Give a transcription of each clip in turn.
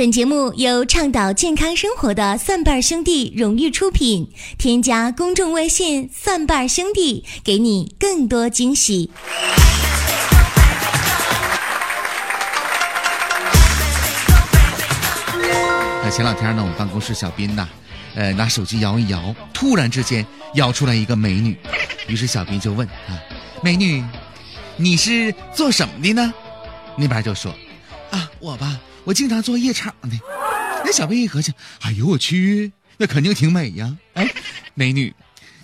本节目由倡导健康生活的蒜瓣兄弟荣誉出品。添加公众微信“蒜瓣兄弟”，给你更多惊喜。那前两天呢，我们办公室小斌呢，呃，拿手机摇一摇，突然之间摇出来一个美女，于是小斌就问啊，美女，你是做什么的呢？那边就说啊，我吧。我经常做夜场的，那小兵一合计，哎呦我去，那肯定挺美呀！哎，美女，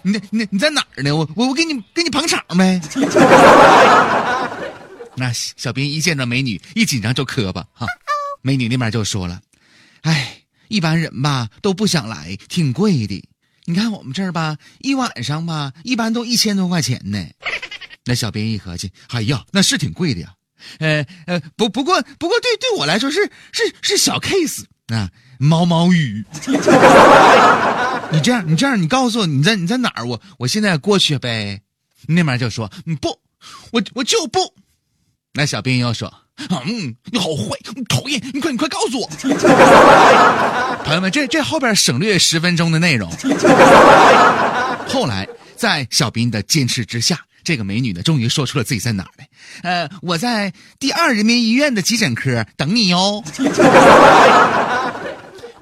你你你在哪儿呢？我我我给你给你捧场呗。那小兵一见着美女，一紧张就磕巴哈。美女那边就说了，哎，一般人吧都不想来，挺贵的。你看我们这儿吧，一晚上吧，一般都一千多块钱呢。那小兵一合计，哎呀，那是挺贵的呀。呃呃，不不过不过对对我来说是是是小 case 啊，毛毛雨。你这样你这样你告诉我你在你在哪儿？我我现在过去呗。那边就说不，我我就不。那小兵又说，嗯，你好坏，讨厌，你快你快告诉我。朋友们，这这后边省略十分钟的内容。后来在小兵的坚持之下。这个美女呢，终于说出了自己在哪儿来。呃，我在第二人民医院的急诊科等你哟。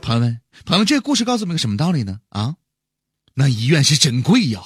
朋友们，朋友们，这个故事告诉我们个什么道理呢？啊，那医院是真贵呀。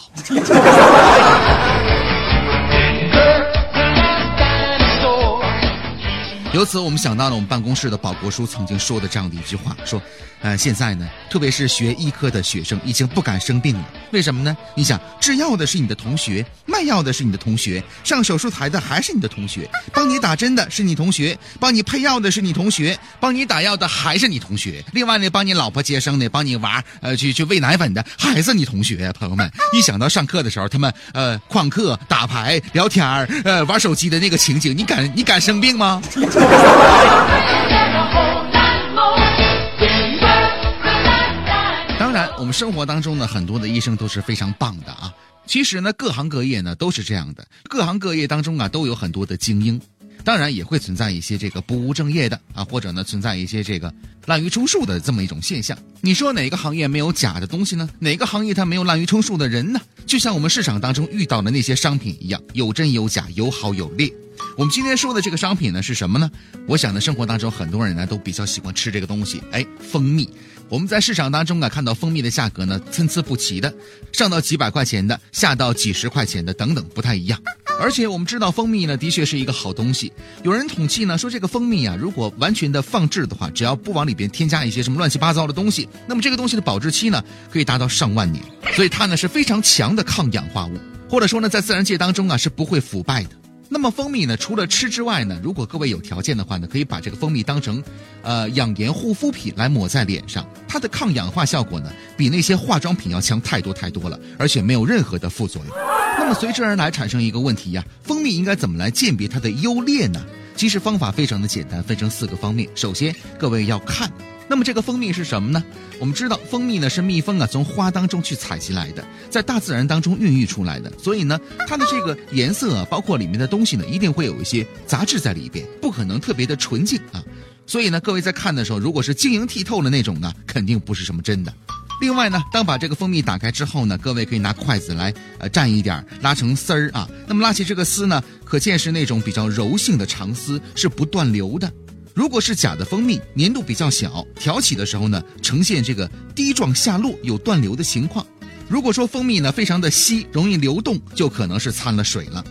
由此，我们想到了我们办公室的保国叔曾经说的这样的一句话：说，呃，现在呢，特别是学医科的学生，已经不敢生病了。为什么呢？你想，制药的是你的同学，卖药的是你的同学，上手术台的还是你的同学，帮你打针的是你同学，帮你配药的是你同学，帮你打药的还是你同学。另外呢，帮你老婆接生的，帮你娃呃去去喂奶粉的，还是你同学。朋友们，一想到上课的时候，他们呃旷课、打牌、聊天、呃玩手机的那个情景，你敢你敢生病吗？当然，我们生活当中呢，很多的医生都是非常棒的啊。其实呢，各行各业呢都是这样的，各行各业当中啊都有很多的精英，当然也会存在一些这个不务正业的啊，或者呢存在一些这个滥竽充数的这么一种现象。你说哪个行业没有假的东西呢？哪个行业它没有滥竽充数的人呢？就像我们市场当中遇到的那些商品一样，有真有假，有好有劣。我们今天说的这个商品呢是什么呢？我想呢，生活当中很多人呢都比较喜欢吃这个东西，哎，蜂蜜。我们在市场当中啊看到蜂蜜的价格呢参差不齐的，上到几百块钱的，下到几十块钱的等等，不太一样。而且我们知道蜂蜜呢的确是一个好东西。有人统计呢说这个蜂蜜啊，如果完全的放置的话，只要不往里边添加一些什么乱七八糟的东西，那么这个东西的保质期呢可以达到上万年。所以它呢是非常强的抗氧化物，或者说呢在自然界当中啊是不会腐败的。那么蜂蜜呢？除了吃之外呢，如果各位有条件的话呢，可以把这个蜂蜜当成，呃，养颜护肤品来抹在脸上。它的抗氧化效果呢，比那些化妆品要强太多太多了，而且没有任何的副作用。那么随之而来产生一个问题呀，蜂蜜应该怎么来鉴别它的优劣呢？其实方法非常的简单，分成四个方面。首先，各位要看。那么这个蜂蜜是什么呢？我们知道蜂蜜呢是蜜蜂啊从花当中去采集来的，在大自然当中孕育出来的，所以呢 它的这个颜色啊，包括里面的东西呢，一定会有一些杂质在里边，不可能特别的纯净啊。所以呢，各位在看的时候，如果是晶莹剔透的那种呢，肯定不是什么真的。另外呢，当把这个蜂蜜打开之后呢，各位可以拿筷子来呃蘸一点，拉成丝儿啊。那么拉起这个丝呢，可见是那种比较柔性的长丝，是不断流的。如果是假的蜂蜜，粘度比较小，挑起的时候呢，呈现这个滴状下落，有断流的情况。如果说蜂蜜呢非常的稀，容易流动，就可能是掺了水了。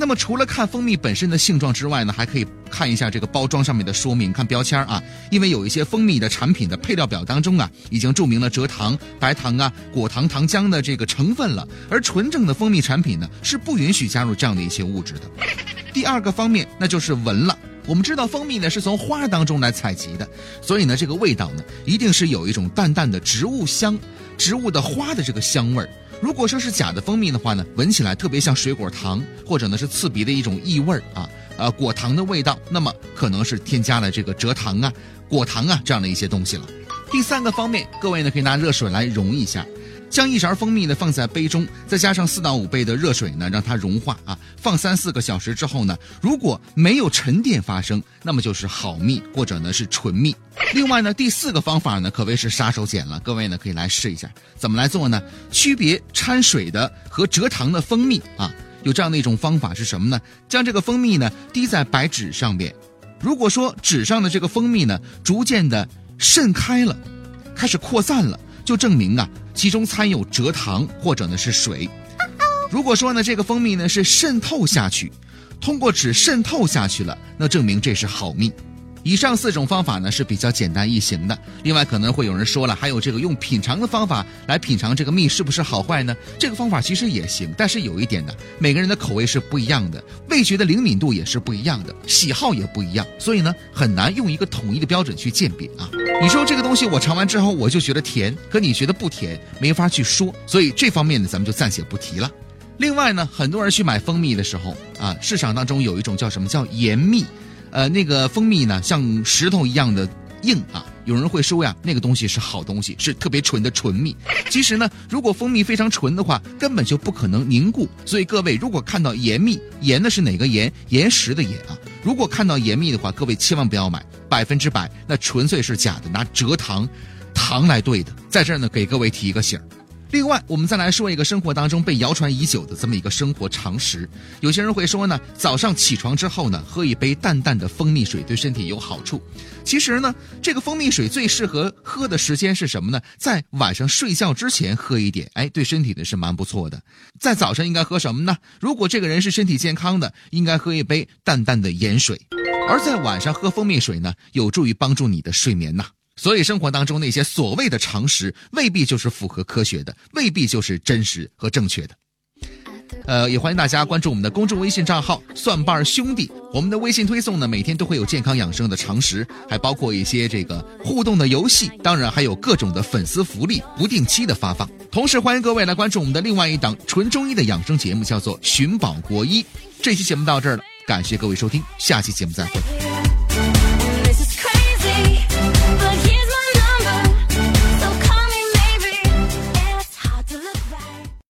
那么除了看蜂蜜本身的性状之外呢，还可以看一下这个包装上面的说明，看标签啊，因为有一些蜂蜜的产品的配料表当中啊，已经注明了蔗糖、白糖啊、果糖、糖浆的这个成分了，而纯正的蜂蜜产品呢是不允许加入这样的一些物质的。第二个方面，那就是闻了。我们知道蜂蜜呢是从花当中来采集的，所以呢这个味道呢一定是有一种淡淡的植物香，植物的花的这个香味儿。如果说是假的蜂蜜的话呢，闻起来特别像水果糖，或者呢是刺鼻的一种异味儿啊，呃果糖的味道，那么可能是添加了这个蔗糖啊、果糖啊这样的一些东西了。第三个方面，各位呢可以拿热水来溶一下。将一勺蜂蜜呢放在杯中，再加上四到五倍的热水呢，让它融化啊。放三四个小时之后呢，如果没有沉淀发生，那么就是好蜜或者呢是纯蜜。另外呢，第四个方法呢可谓是杀手锏了，各位呢可以来试一下。怎么来做呢？区别掺水的和蔗糖的蜂蜜啊，有这样的一种方法是什么呢？将这个蜂蜜呢滴在白纸上面，如果说纸上的这个蜂蜜呢逐渐的渗开了，开始扩散了。就证明啊，其中掺有蔗糖或者呢是水。如果说呢这个蜂蜜呢是渗透下去，通过纸渗透下去了，那证明这是好蜜。以上四种方法呢是比较简单易行的。另外可能会有人说了，还有这个用品尝的方法来品尝这个蜜是不是好坏呢？这个方法其实也行，但是有一点呢，每个人的口味是不一样的，味觉的灵敏度也是不一样的，喜好也不一样，所以呢很难用一个统一的标准去鉴别啊。你说这个东西我尝完之后我就觉得甜，可你觉得不甜，没法去说，所以这方面呢咱们就暂且不提了。另外呢，很多人去买蜂蜜的时候啊，市场当中有一种叫什么叫盐蜜。呃，那个蜂蜜呢，像石头一样的硬啊。有人会说呀，那个东西是好东西，是特别纯的纯蜜。其实呢，如果蜂蜜非常纯的话，根本就不可能凝固。所以各位，如果看到盐蜜，盐的是哪个盐？岩石的盐啊。如果看到盐蜜的话，各位千万不要买，百分之百那纯粹是假的，拿蔗糖糖来兑的。在这儿呢，给各位提一个醒儿。另外，我们再来说一个生活当中被谣传已久的这么一个生活常识。有些人会说呢，早上起床之后呢，喝一杯淡淡的蜂蜜水对身体有好处。其实呢，这个蜂蜜水最适合喝的时间是什么呢？在晚上睡觉之前喝一点，哎，对身体呢是蛮不错的。在早上应该喝什么呢？如果这个人是身体健康的，应该喝一杯淡淡的盐水；而在晚上喝蜂蜜水呢，有助于帮助你的睡眠呐。所以，生活当中那些所谓的常识，未必就是符合科学的，未必就是真实和正确的。呃，也欢迎大家关注我们的公众微信账号“蒜瓣兄弟”。我们的微信推送呢，每天都会有健康养生的常识，还包括一些这个互动的游戏，当然还有各种的粉丝福利，不定期的发放。同时，欢迎各位来关注我们的另外一档纯中医的养生节目，叫做《寻宝国医》。这期节目到这儿了，感谢各位收听，下期节目再会。